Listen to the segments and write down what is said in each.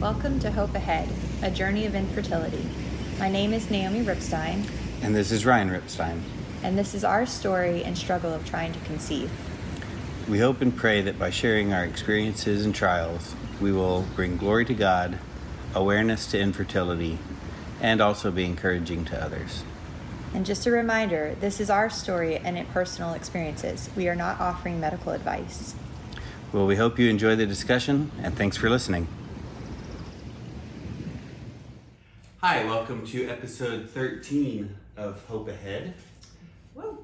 Welcome to Hope Ahead, a journey of infertility. My name is Naomi Ripstein, And this is Ryan Ripstein. and this is our story and struggle of trying to conceive. We hope and pray that by sharing our experiences and trials, we will bring glory to God, awareness to infertility, and also be encouraging to others. And just a reminder this is our story and it personal experiences. We are not offering medical advice. Well, we hope you enjoy the discussion, and thanks for listening. Hi, welcome to episode 13 of Hope Ahead.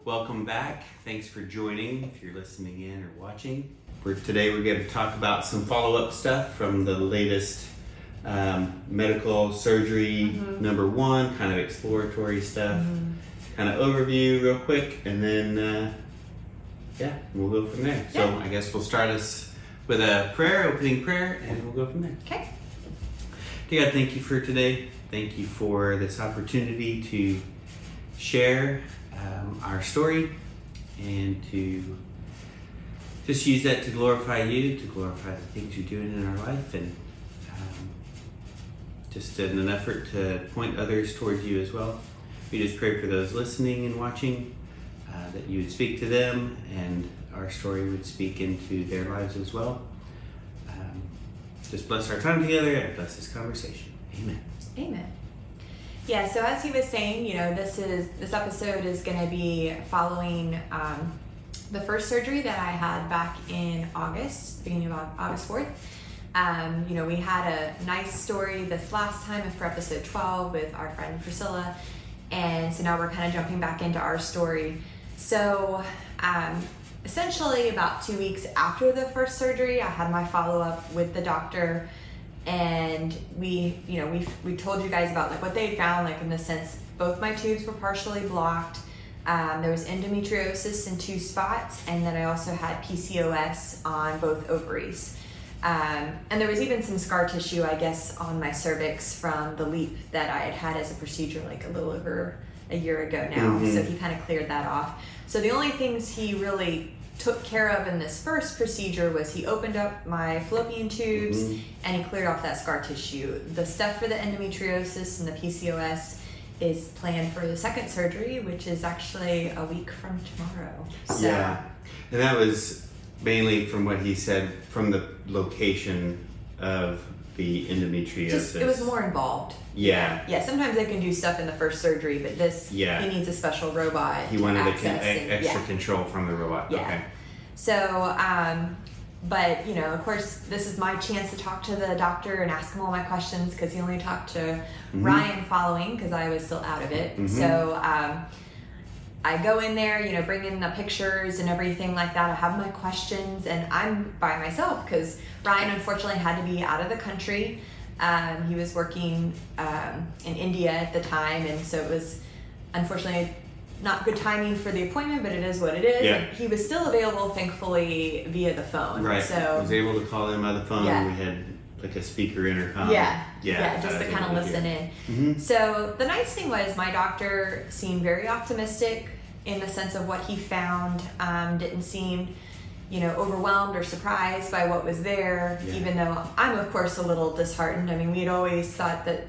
Welcome back. Thanks for joining if you're listening in or watching. For today, we're going to talk about some follow up stuff from the latest um, medical surgery number one, kind of exploratory stuff, kind of overview real quick, and then uh, yeah, we'll go from there. So I guess we'll start us with a prayer, opening prayer, and we'll go from there. Okay. Dear God, thank you for today. Thank you for this opportunity to share um, our story and to just use that to glorify you, to glorify the things you're doing in our life, and um, just in an effort to point others towards you as well. We just pray for those listening and watching uh, that you would speak to them and our story would speak into their lives as well. Um, just bless our time together and bless this conversation. Amen. Amen. Yeah, so as he was saying, you know, this is this episode is going to be following um, the first surgery that I had back in August, beginning of August 4th. Um, you know, we had a nice story this last time for episode 12 with our friend Priscilla. And so now we're kind of jumping back into our story. So, um, essentially, about two weeks after the first surgery, I had my follow up with the doctor and we you know we we told you guys about like what they found like in the sense both my tubes were partially blocked. Um, there was endometriosis in two spots and then i also had pcos on both ovaries. Um, and there was even some scar tissue i guess on my cervix from the LEEP that i had had as a procedure like a little over a year ago now. Mhm. so he kind of cleared that off. So the only things he really took care of in this first procedure was he opened up my fallopian tubes Mhm. and he cleared off that scar tissue. The stuff for the endometriosis and the PCOS is planned for the second surgery, which is actually a week from tomorrow. So, Yeah. And that was mainly from what he said from the location of the endometriosis. just it was more involved. Yeah. Yeah, sometimes they can do stuff in the first surgery, but this Yeah. he needs a special robot. He wanted a con- and- extra yeah. control from the robot. Yeah. Okay. So, um, but you know, of course, this is my chance to talk to the doctor and ask him all my questions because he only talked to Ryan following because I was still out of it. Mhm. So, um, I go in there, you know, bring in the pictures and everything like that. I have my questions, and I'm by myself because Ryan unfortunately had to be out of the country. Um, he was working um, in India at the time, and so it was unfortunately not good timing for the appointment, but it is what it is. Yeah. He was still available, thankfully, via the phone. Right. So I was able to call him by the phone. Yeah. We had like a speaker intercom. yeah, Yeah. yeah, just to kind of listen in. hmm So the nice thing was my doctor seemed very optimistic in the sense of what he found. Um, didn't seem, you know, overwhelmed or surprised by what was there. Yeah. Even though I'm of course a little disheartened. I mean, we had always thought that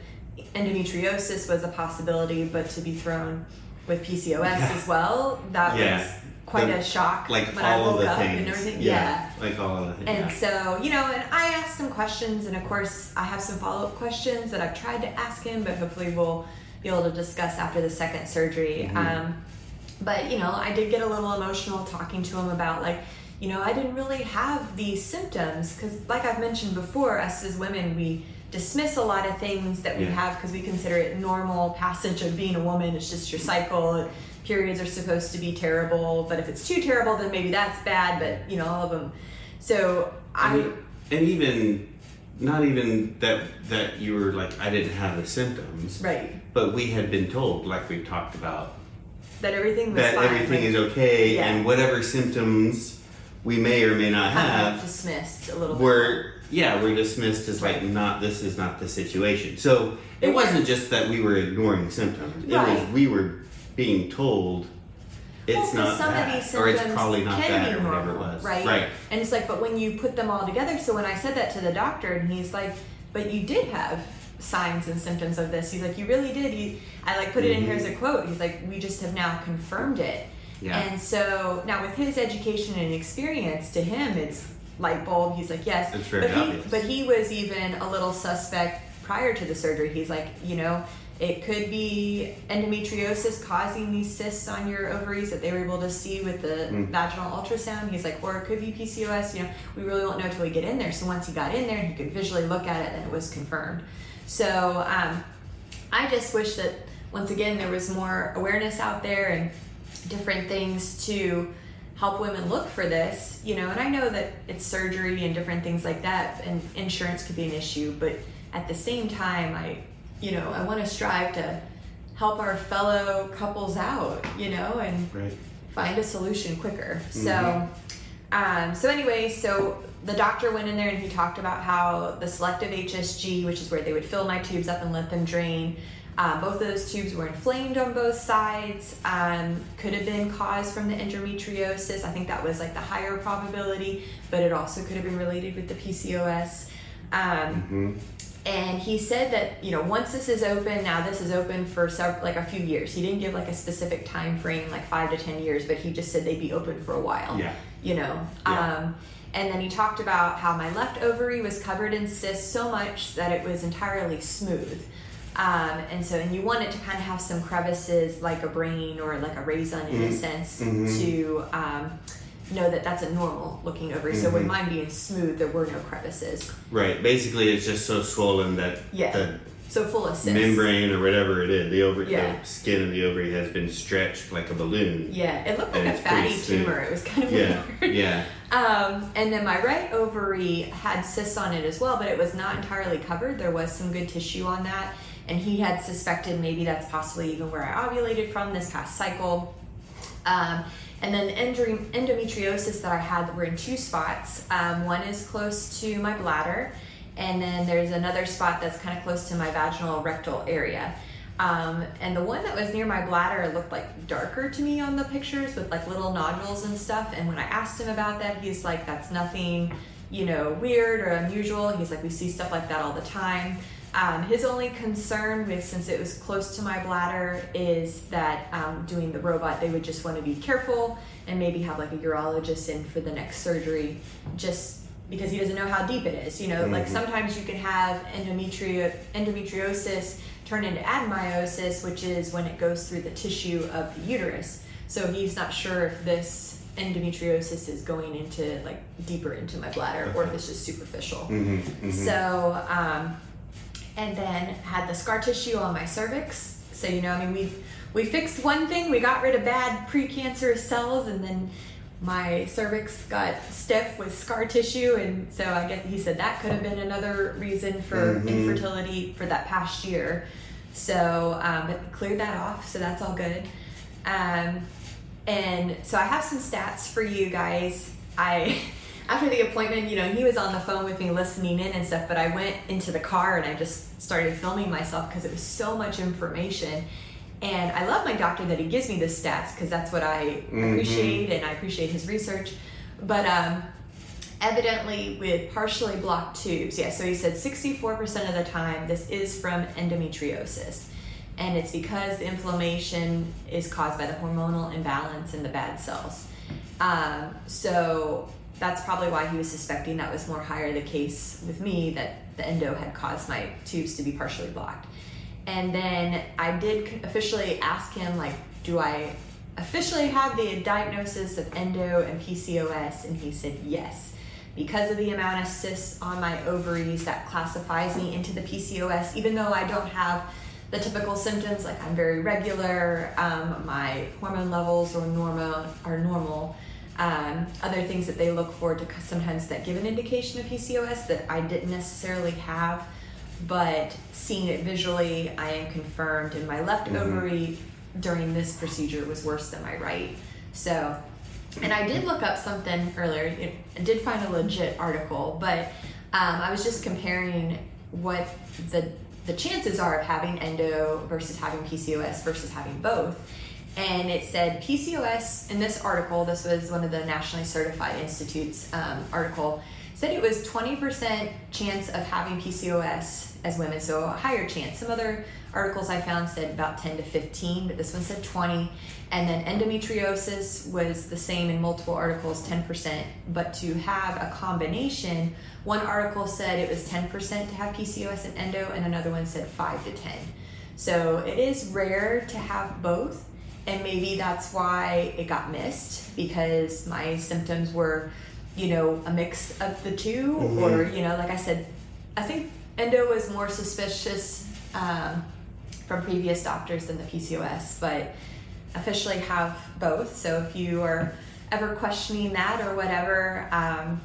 endometriosis was a possibility, but to be thrown with PCOS Yeah. as well, that Yeah. was quite The- a shock Like when I woke the up things. and everything. Yeah. Like all of the things. And so, you know, and I asked some questions, and of course, I have some follow up questions that I've tried to ask him, but hopefully we'll be able to discuss after the second surgery. Mhm. Um, but, you know, I did get a little emotional talking to him about, like, you know, I didn't really have these symptoms because, like I've mentioned before, us as women, we dismiss a lot of things that we Yeah. have because we consider it normal passage of being a woman. It's just your cycle. Periods are supposed to be terrible, but if it's too terrible, then maybe that's bad. But you know, all of them. So I, I mean, and even not even that that you were like I didn't have the symptoms, right but we had been told, like we talked about, that everything was that fine. everything is okay, Yeah. and whatever symptoms we may or may not of have, dismissed a little bit. were yeah, we're dismissed as like not this is not the situation. So it wasn't just that we were ignoring symptoms; it was we were being told it's Well, not some that, of these or it's probably not can that, be or whatever it normal, was. right? Right. And it's like, but when you put them all together, so when I said that to the doctor, and he's like, but you did have signs and symptoms of this. He's like, you really did. He, I like put it in here as a mm-hmm. quote. He's like, we just have now confirmed it. Yeah. And so now with his education and experience, to him it's light bulb. He's like, yes. It's very but he, obvious. But he was even a little suspect prior to the surgery. He's like, you know, it could be endometriosis causing these cysts on your ovaries that they were able to see with the Mm. vaginal ultrasound. He's like, or it could be PCOS. You know, we really won't know until we get in there. So once he got in there and he could visually look at it, then it was confirmed. So um, I just wish that once again there was more awareness out there and different things to help women look for this, you know, and I know that it's surgery and different things like that and insurance could be an issue, but at the same time I you know, I want to strive to help our fellow couples out, you know, and Right. find a solution quicker. Mhm. So, um, so anyway, so the doctor went in there and he talked about how the selective HSG, which is where they would fill my tubes up and let them drain, uh, both of those tubes were inflamed on both sides. Um, could have been caused from the endometriosis. I think that was like the higher probability, but it also could have been related with the PCOS. Um, hmm and he said that you know once this is open now this is open for several, like a few years he didn't give like a specific time frame like five to ten years but he just said they'd be open for a while Yeah. you know Yeah. um, and then he talked about how my left ovary was covered in cysts so much that it was entirely smooth um, and so and you want it to kind of have some crevices like a brain or like a raisin in a Mhm. sense Mhm. to um, know that that's a normal looking ovary so with mine being smooth there were no crevices Right. Basically, it's just so swollen that Yeah. the so full of cysts membrane or whatever it is, the ovary, Yeah. the skin of the ovary has been stretched like a balloon. Yeah, it looked like a fatty tumor. It was kind of Yeah. weird. Yeah. Um, and then my right ovary had cysts on it as well, but it was not entirely covered. There was some good tissue on that, and he had suspected maybe that's possibly even where I ovulated from this past cycle. Um, and then endo- endometriosis that I had were in two spots. Um, one is close to my bladder, and then there's another spot that's kind of close to my vaginal rectal area. Um, and the one that was near my bladder looked like darker to me on the pictures with like little nodules and stuff. And when I asked him about that, he's like, that's nothing, you know, weird or unusual. He's like, we see stuff like that all the time. Um, his only concern with, since it was close to my bladder, is that um, doing the robot, they would just want to be careful and maybe have like a urologist in for the next surgery, just because he doesn't know how deep it is. You know, like Mhm. sometimes you can have endometrio- endometriosis turn into adenomyosis, which is when it goes through the tissue of the uterus. So he's not sure if this endometriosis is going into like deeper into my bladder or if it's just superficial. hmm hmm So, um, and then had the scar tissue on my cervix. So you know, I mean, we we fixed one thing. We got rid of bad precancerous cells, and then my cervix got stiff with scar tissue, and so I guess he said that could have been another reason for Mhm. infertility for that past year. So, um, cleared that off, so that's all good. Um, and so I have some stats for you guys. I after the appointment, you know, he was on the phone with me listening in and stuff, but I went into the car and I just started filming myself because it was so much information. And I love my doctor that he gives me the stats because that's what I Mhm. appreciate and I appreciate his research. But um, evidently, with partially blocked tubes, yeah, so he said 64% of the time this is from endometriosis. And it's because the inflammation is caused by the hormonal imbalance in the bad cells. Um, so that's probably why he was suspecting that was more higher the case with me that the endo had caused my tubes to be partially blocked. And then I did officially ask him, like, do I officially have the diagnosis of endo and PCOS? And he said yes. Because of the amount of cysts on my ovaries, that classifies me into the PCOS, even though I don't have the typical symptoms like I'm very regular, um, my hormone levels are normal. Are normal. Um, other things that they look for to sometimes that give an indication of PCOS that I didn't necessarily have, but seeing it visually, I am confirmed. And my left Mhm. ovary during this procedure was worse than my right. So, and I did look up something earlier. It, I did find a legit article, but um, I was just comparing what the the chances are of having endo versus having PCOS versus having both. And it said PCOS in this article. This was one of the nationally certified institutes um, article. said it was 20% chance of having PCOS as women, so a higher chance. Some other articles I found said about 10 to 15, but this one said 20. And then endometriosis was the same in multiple articles, 10%. But to have a combination, one article said it was 10% to have PCOS and endo, and another one said 5 to 10. So it is rare to have both, and maybe that's why it got missed because my symptoms were, you know, a mix of the 2 Mhm. or you know, like I said, I think endo was more suspicious um, from previous doctors than the PCOS, but officially have both. So if you are ever questioning that or whatever, um,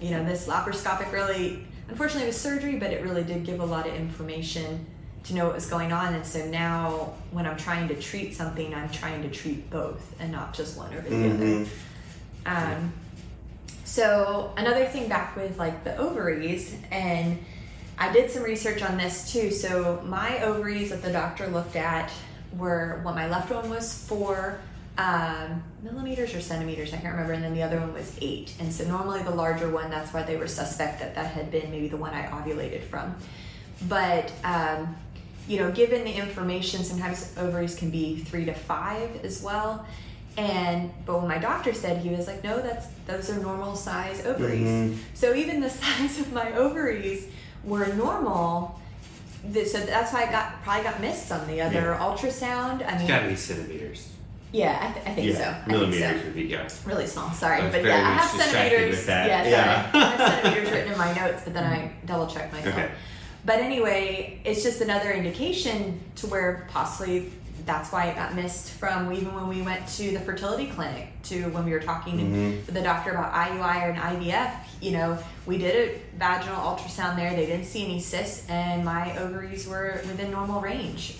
you know, this laparoscopic really, unfortunately, it was surgery, but it really did give a lot of information to know what was going on. And so now when I'm trying to treat something, I'm trying to treat both and not just one over the other. Mhm. Um, so another thing back with like the ovaries, and I did some research on this too. So my ovaries that the doctor looked at were what my left one was four um, millimeters or centimeters, I can't remember, and then the other one was eight. And so normally the larger one, that's why they were suspect that that had been maybe the one I ovulated from. But um, you know, given the information, sometimes ovaries can be three to five as well. And but when my doctor said he was like, no, that's those are normal size ovaries. Mhm. So even the size of my ovaries were normal. So that's why I got probably got missed on the other Yeah. ultrasound. I It's mean, got to be centimeters. yeah, I, th- I think so. I think so millimeters would be yeah. really small. Sorry, I was but yeah, I have centimeters. with that. Yeah, Yeah. I have centimeters written in my notes, but then I double checked myself. Okay. But anyway, it's just another indication to where possibly that's why it got missed from even when we went to the fertility clinic to when we were talking Mhm. with the doctor about IUI and IVF. You know, we did a vaginal ultrasound there. They didn't see any cysts, and my ovaries were within normal range,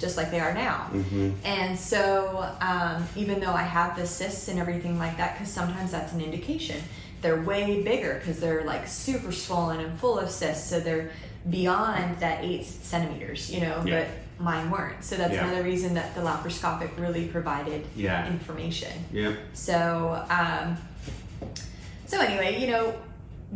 just like they are now. hmm And so, um, even though I have the cysts and everything like that, because sometimes that's an indication, they're way bigger because they're like super swollen and full of cysts. So they're beyond that eight centimeters, you know, Yeah. but mine weren't. So that's Yeah. another reason that the laparoscopic really provided Yeah. information. Yeah. So, um, so anyway, you know,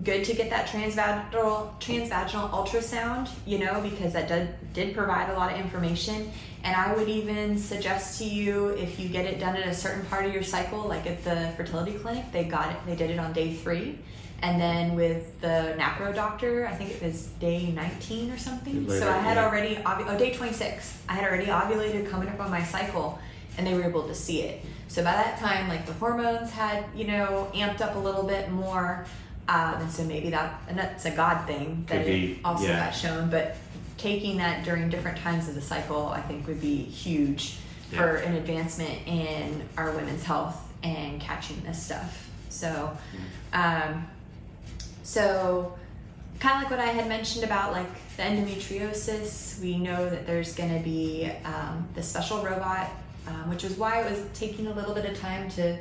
good to get that transvaginal transvaginal ultrasound, you know, because that did did provide a lot of information. And I would even suggest to you if you get it done at a certain part of your cycle, like at the fertility clinic, they got it, they did it on day three. And then with the NaPro doctor, I think it was day 19 or something. Later, so I had yeah. already, oh, day 26. I had already ovulated coming up on my cycle, and they were able to see it. So by that time, like the hormones had, you know, amped up a little bit more. Um, and so maybe that, and that's a God thing that be, also yeah. got shown. But taking that during different times of the cycle, I think would be huge for an advancement in our women's health and catching this stuff. So, um, so kind of like what I had mentioned about like the endometriosis, we know that there's going to be um, the special robot, um, which is why it was taking a little bit of time to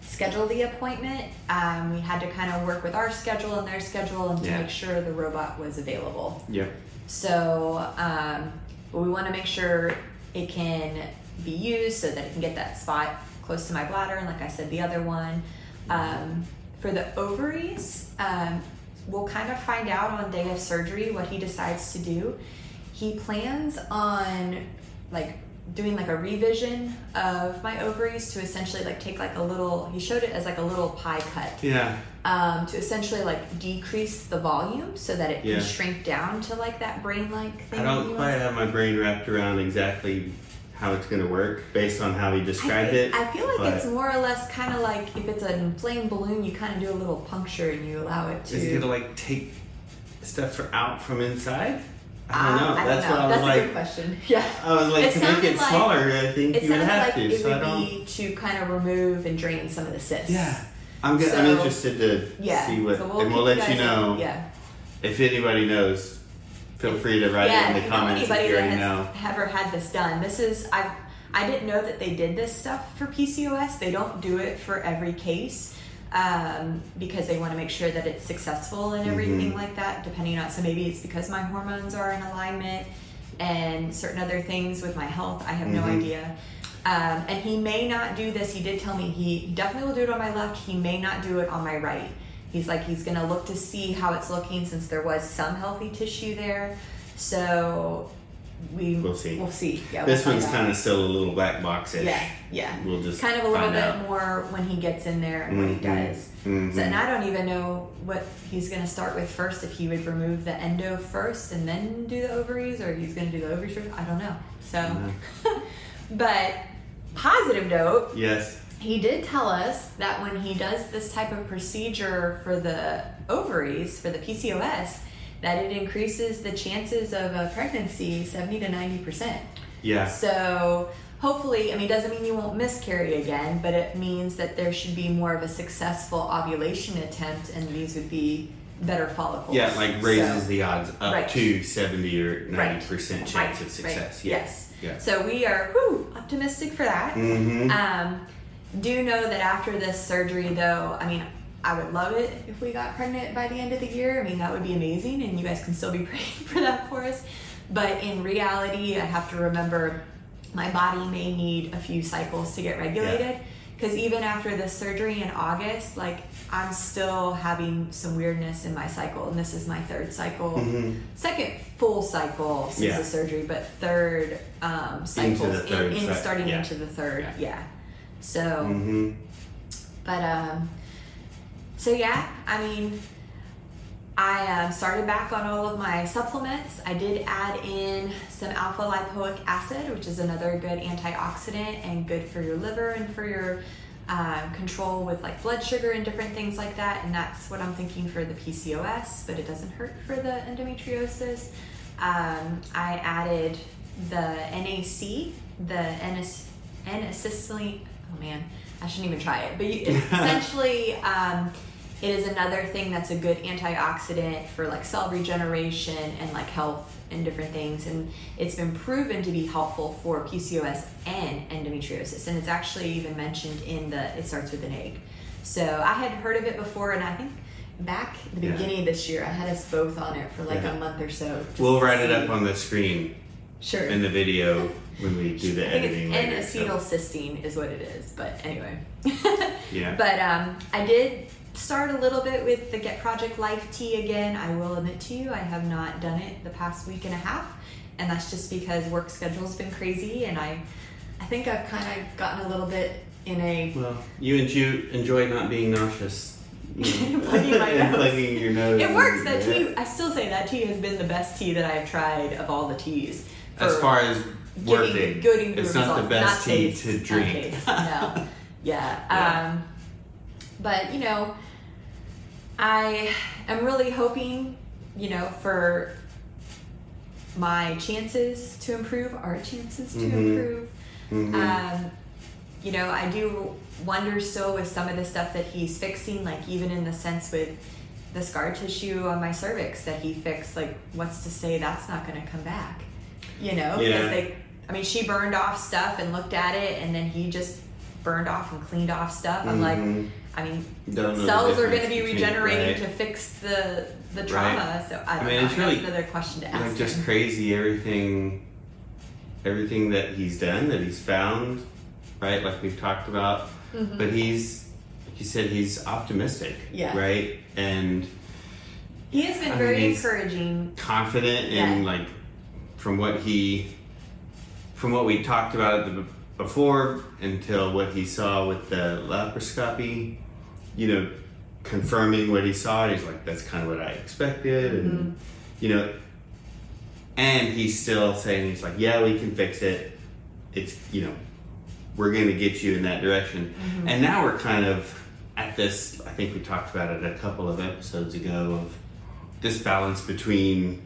schedule the appointment. Um, we had to kind of work with our schedule and their schedule and to make sure the robot was available. Yep. So, um, we want to make sure it can be used so that it can get that spot close to my bladder. And like I said, the other one, um, for the ovaries, um, we'll kind of find out on day of surgery what he decides to do. He plans on like doing like a revision of my ovaries to essentially like take like a little he showed it as like a little pie cut Yeah. um, to essentially like decrease the volume so that it Yeah. can shrink down to like that brain like thing. I don't quite have my brain wrapped around exactly how it's going to work based on how he I, described thi- it. I feel like but it's more or less kind of like if it's an inflamed balloon, you kind of do a little puncture and you allow it to. Is he going to like take stuff for, out from inside? I Ah, don't know. I That's don't know. what I was like. That's a good question. Yeah. I was like It to make it like- smaller. I think It you would have like to. it so I would don't. be to kind of remove and drain some of the cysts. Yeah. I'm good. I'm interested to Yeah. see what, so and we'll let you know up- Yeah. if anybody knows. Feel free to write yeah, it in the comments if you already has know. ever had this done, this is I I didn't know that they did this stuff for PCOS. They don't do it for every case um, because they want to make sure that it's successful and everything Mhm. like that. Depending on so maybe it's because my hormones are in alignment and certain other things with my health. I have no Mhm. idea. Um, and he may not do this. He did tell me he definitely will do it on my left. He may not do it on my right. He's like he's gonna look to see how it's looking since there was some healthy tissue there. So we We'll see. We'll see. Yeah, This we'll one's kind of still a little black box-ish. yeah, yeah. We'll just kind of a little bit out. more when he gets in there and what he Mhm. does. Mhm. So, and I don't even know what he's going to start with first. If he would remove the endo first and then do the ovaries, or he's going to do the ovaries first. I don't know. So, but positive note, Yes. He did tell us that when he does this type of procedure for the ovaries for the PCOS, that it increases the chances of a pregnancy seventy to ninety percent. Yeah. So hopefully, I mean, it doesn't mean you won't miscarry again, but it means that there should be more of a successful ovulation attempt, and these would be better follicles. Yeah, like raises So- the odds up Right. to 70 or 90% Right. chance Right. of success. Yeah. Yes. Yeah. So we are whew, optimistic for that. Mm-hmm. Um, do know that after this surgery, though, I mean, I would love it if we got pregnant by the end of the year. I mean, that would be amazing, and you guys can still be praying for that for us. But in reality, I have to remember my body may need a few cycles to get regulated. Because even after this surgery in August, like I'm still having some weirdness in my cycle, and this is my third cycle, Mhm. second full cycle since Yeah. the surgery, but third um, cycle in, in starting yeah. into the third, Yeah. So, Mm-hmm. but um, so yeah, I mean, I uh, started back on all of my supplements. I did add in some alpha lipoic acid, which is another good antioxidant and good for your liver and for your um, control with like blood sugar and different things like that. And that's what I'm thinking for the PCOS, but it doesn't hurt for the endometriosis. Um, I added the NAC, the N-ac- N-acetylene. Oh man, I shouldn't even try it. But you, it's essentially, um, it is another thing that's a good antioxidant for like cell regeneration and like health and different things. And it's been proven to be helpful for PCOS and endometriosis. And it's actually even mentioned in the It Starts with an Egg. So I had heard of it before, and I think back at the Yeah. beginning of this year, I had us both on it for like Yeah. a month or so. We'll write it up on the screen Sure. in the video when we do the I think editing it's later. so- N-acetylcysteine is what it is, but anyway. Yeah. But um, I did start a little bit with the Get Project Life tea again. I will admit to you, I have not done it the past week and a half, and that's just because work schedule's been crazy, and I, I think I've kind of gotten a little bit in a Well, you and you enjoy not being nauseous. You know, Plugging my nose. plugging your nose. It works. That Yeah. tea, I still say that tea has been the best tea that I've tried of all the teas. As far as getting working, good it's not the best not tea taste, to drink. taste, no. Yeah. Yeah. Um, but you know, I am really hoping, you know, for my chances to improve, our chances to Mhm. improve. Mhm. Um, you know, I do wonder still with some of the stuff that he's fixing, like even in the sense with the scar tissue on my cervix that he fixed, like what's to say that's not going to come back? You know, Yeah. because they, I mean, she burned off stuff and looked at it, and then he just burned off and cleaned off stuff. I'm like, Mhm. I mean, Don't know the cells are going to be regenerating right? to fix the the trauma. So I don't mean, know. it's I really, another question to ask. like just crazy everything everything that he's done that he's found right like we've talked about Mhm. but he's like you said he's optimistic Yeah. right and he has been I mean, very he's- encouraging. confident and Yeah. like from what he from what we talked about at the, before until what he saw with the laparoscopy you know confirming what he saw he's like that's kind of what i expected Mm-hmm. and you know and he's still saying he's like yeah we can fix it it's you know we're going to get you in that direction Mm-hmm. and now we're kind of at this i think we talked about it a couple of episodes ago of this balance between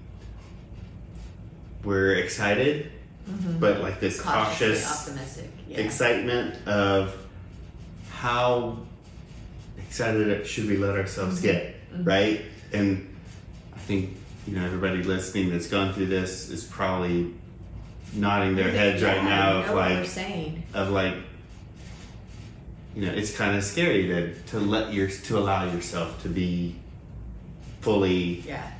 we're excited but like this Mm-hmm. Cautiously cautious optimistic. Yeah. excitement of how excited should we let ourselves Mm-hmm. get right and i think you know everybody listening that's gone through this is probably nodding their heads Yeah, right now of know what we're like saying. of like you know it's kind of scary to to let your to allow yourself to be fully Yeah.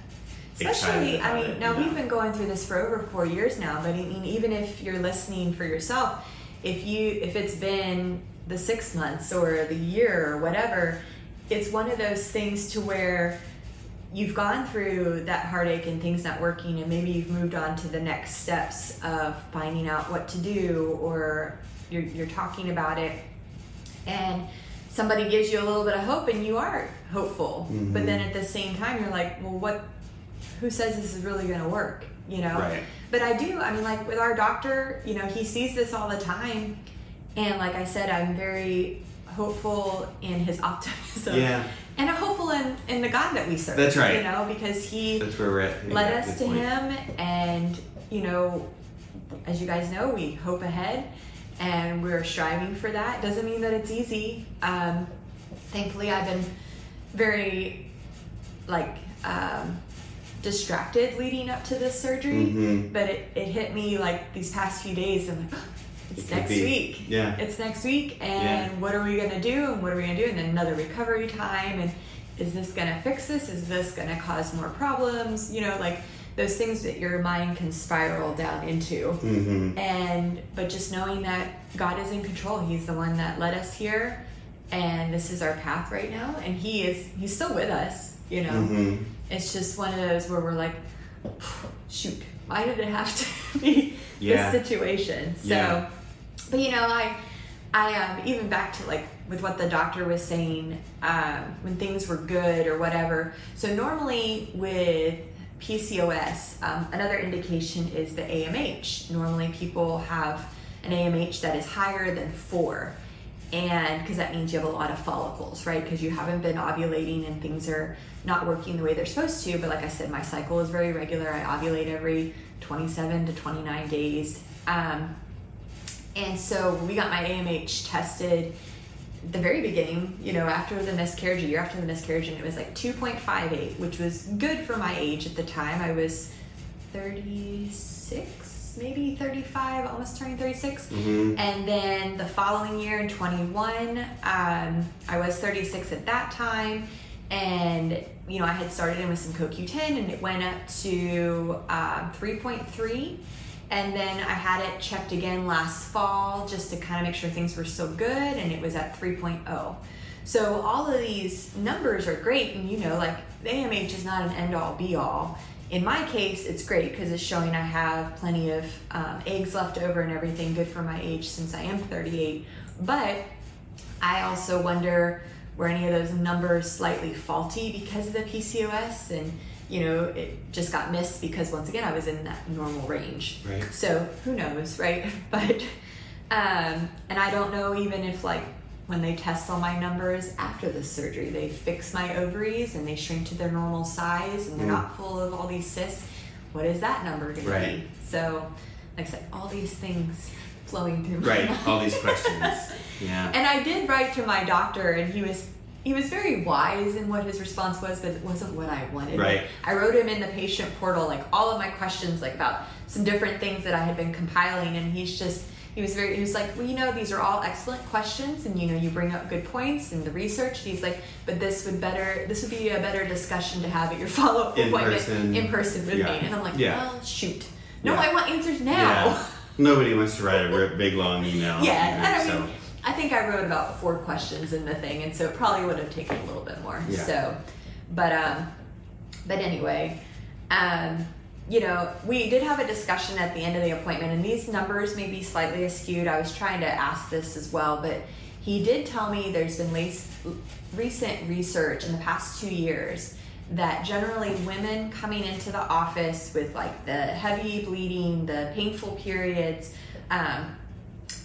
Especially, I mean, it, now we've been going through this for over four years now. But I mean, even if you're listening for yourself, if you if it's been the six months or the year or whatever, it's one of those things to where you've gone through that heartache and things not working and maybe you've moved on to the next steps of finding out what to do or you're, you're talking about it and somebody gives you a little bit of hope and you are hopeful Mhm. but then at the same time you're like well what who says this is really going to work you know Right. but i do i mean like with our doctor you know he sees this all the time and like i said i'm very hopeful in his optimism Yeah. and I'm hopeful in, in the God that we serve. That's right. You know, because He That's where we're at. led us to point. Him, and you know, as you guys know, we hope ahead, and we're striving for that. Doesn't mean that it's easy. Um, thankfully, I've been very like um, distracted leading up to this surgery, Mhm. but it, it hit me like these past few days. I'm like. It's It next be. week. Yeah. It's next week, and Yeah. what are we gonna do? And what are we gonna do? And then another recovery time. And is this gonna fix this? Is this gonna cause more problems? You know, like those things that your mind can spiral down into. Mhm. And but just knowing that God is in control. He's the one that led us here, and this is our path right now. And He is He's still with us. You know, Mhm. It's just one of those where we're like, shoot, why did it have to be Yeah. this situation? So, Yeah. but you know, I, I um, even back to like with what the doctor was saying um, when things were good or whatever. So normally with PCOS, um, another indication is the AMH. Normally people have an AMH that is higher than four. And because that means you have a lot of follicles, right? Because you haven't been ovulating and things are not working the way they're supposed to. But like I said, my cycle is very regular. I ovulate every 27 to 29 days. Um, and so we got my AMH tested the very beginning, you know, after the miscarriage, a year after the miscarriage, and it was like 2.58, which was good for my age at the time. I was 36, maybe 35, almost turning 36. Mhm. And then the following year in 21, um, I was 36 at that time. And, you know, I had started in with some CoQ10 and it went up to um, 3.3. And then I had it checked again last fall just to kind of make sure things were still good. And it was at 3.0. So all of these numbers are great. And, you know, like AMH is not an end all be all. In my case, it's great because it's showing I have plenty of um, eggs left over and everything good for my age since I am 38. But I also wonder were any of those numbers slightly faulty because of the PCOS and you know it just got missed because once again I was in that normal range. Right. So who knows, right? But um, and I don't know even if like when they test all my numbers after the surgery, they fix my ovaries and they shrink to their normal size and they're Mm. not full of all these cysts. What is that number going Right. to be? So, like I said, all these things flowing through my Right. mind. All these questions. Yeah. And I did write to my doctor, and he was he was very wise in what his response was, but it wasn't what I wanted. Right. I wrote him in the patient portal like all of my questions, like about some different things that I had been compiling, and he's just he was very he was like, well, you know, these are all excellent questions, and you know, you bring up good points and the research. He's like, but this would better this would be a better discussion to have at your follow up In appointment person. in person with Yeah. me. And I'm like, Yeah. well, shoot, no, Yeah. I want answers now. Nobody wants to write a big long email. Yeah, and I either, mean, I think I wrote about four questions in the thing, and so it probably would have taken a little bit more. Yeah. So, but um, but anyway, um, you know, we did have a discussion at the end of the appointment, and these numbers may be slightly skewed. I was trying to ask this as well, but he did tell me there's been recent research in the past two years that generally women coming into the office with like the heavy bleeding, the painful periods, um,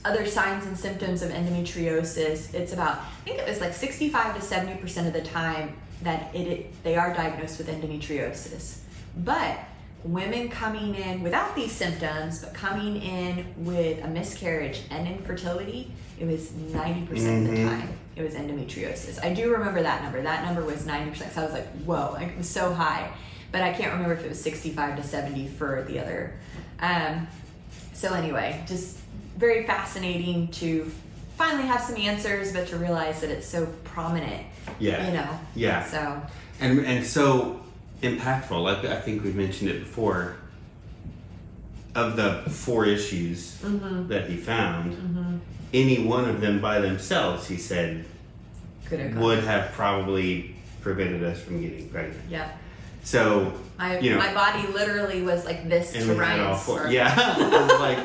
other signs and symptoms of endometriosis, it's about I think it was like 65 to 70 percent of the time that it, it they are diagnosed with endometriosis. But women coming in without these symptoms, but coming in with a miscarriage and infertility, it was 90 percent of the Mhm. time it was endometriosis. I do remember that number. That number was 90 percent. So I was like, whoa, like, it was so high. But I can't remember if it was 65 to 70 for the other. Um, so anyway, just very fascinating to finally have some answers, but to realize that it's so prominent. Yeah. You know. Yeah. So and and so impactful. Like I think we've mentioned it before. Of the four issues Mm-hmm. that he found, any one of them by themselves, he said, Could have would have probably prevented us from getting pregnant. Yeah. So My, You know. my body literally was like this and to Ryan's four. Yeah, It's like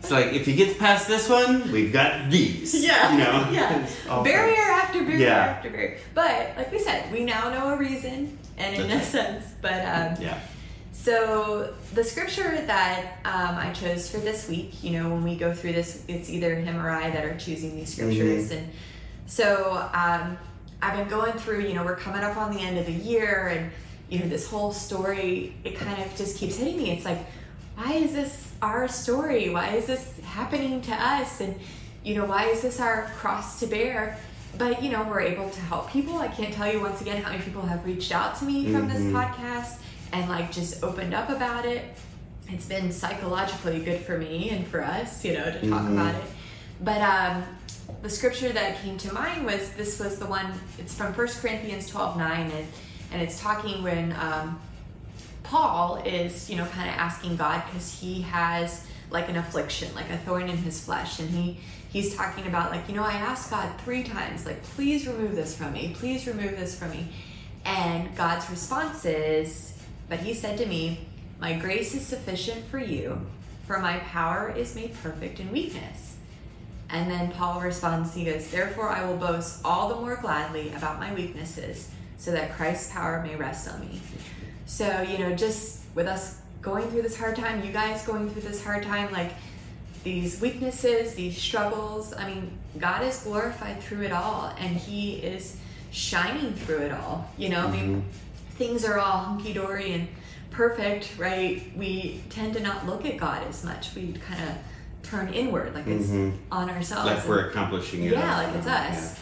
it's like if he gets past this one, we've got these. Yeah, you know. yeah. Barrier after barrier Yeah. after barrier. But like we said, we now know a reason and in a sense. But um. Yeah. so the scripture that um, I chose for this week, you know, when we go through this, it's either him or I that are choosing these scriptures, and so um, I've been going through. You know, we're coming up on the end of the year, and you know, this whole story, it kind of just keeps hitting me. It's like, why is this our story? Why is this happening to us? And you know, why is this our cross to bear? But you know, we're able to help people. I can't tell you once again how many people have reached out to me from this Mhm. podcast and like just opened up about it. It's been psychologically good for me and for us, you know, to talk Mhm. about it. But um, the scripture that came to mind was this was the one. It's from 1 Corinthians twelve nine, and and it's talking when um, Paul is, you know, kind of asking God because he has like an affliction, like a thorn in his flesh, and he he's talking about like, you know, I asked God three times, like, please remove this from me, please remove this from me, and God's response is, but He said to me, my grace is sufficient for you, for my power is made perfect in weakness. And then Paul responds, he goes, Therefore I will boast all the more gladly about my weaknesses, so that Christ's power may rest on me. So, you know, just with us going through this hard time, you guys going through this hard time, like these weaknesses, these struggles, I mean, God is glorified through it all, and He is shining through it all. You know, I mean, things are all hunky dory and perfect, right? We tend to not look at God as much. We kind of turn inward, like it's Mhm. on ourselves. Like and- we're accomplishing it. yeah, like it's us.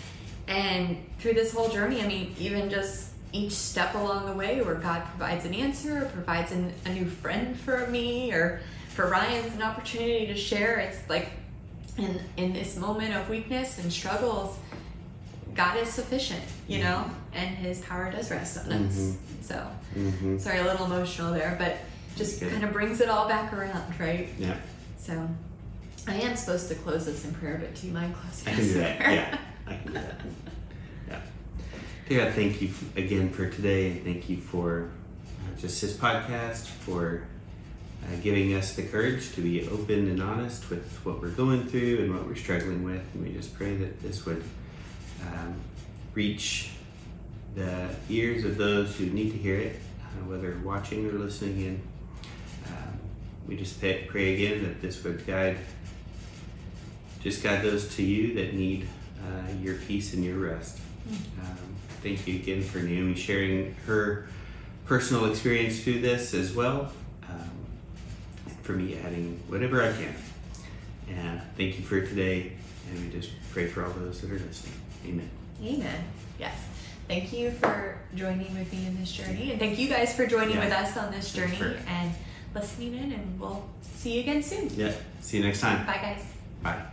And through this whole journey, I mean, even just each step along the way where God provides an answer, or provides an, a new friend for me, or for Ryan's an opportunity to share, it's like in, in this moment of weakness and struggles, God is sufficient, you know, and His power does rest on us. Mhm. So, hmm sorry, a little emotional there, but just kind of brings it all back around, right? Yeah. So, I am supposed to close this in prayer, but do you mind closing I can do that. prayer? Yeah, I can do that. Yeah. Dear God, thank you again for today, and thank you for uh, just this podcast, for uh, giving us the courage to be open and honest with what we're going through and what we're struggling with. And we just pray that this would um, reach the ears of those who need to hear it, uh, whether watching or listening in. Um, we just pray, pray again that this would guide just guide those to you that need uh, your peace and your rest. Um, thank you again for Naomi sharing her personal experience through this as well. For me adding whatever I can. And thank you for today. And we just pray for all those that are listening. Amen. Amen. Yes. Thank you for joining with me in this journey. And thank you guys for joining Yeah. with us on this journey and listening in. And we'll see you again soon. Yeah. See you next time. Bye, guys.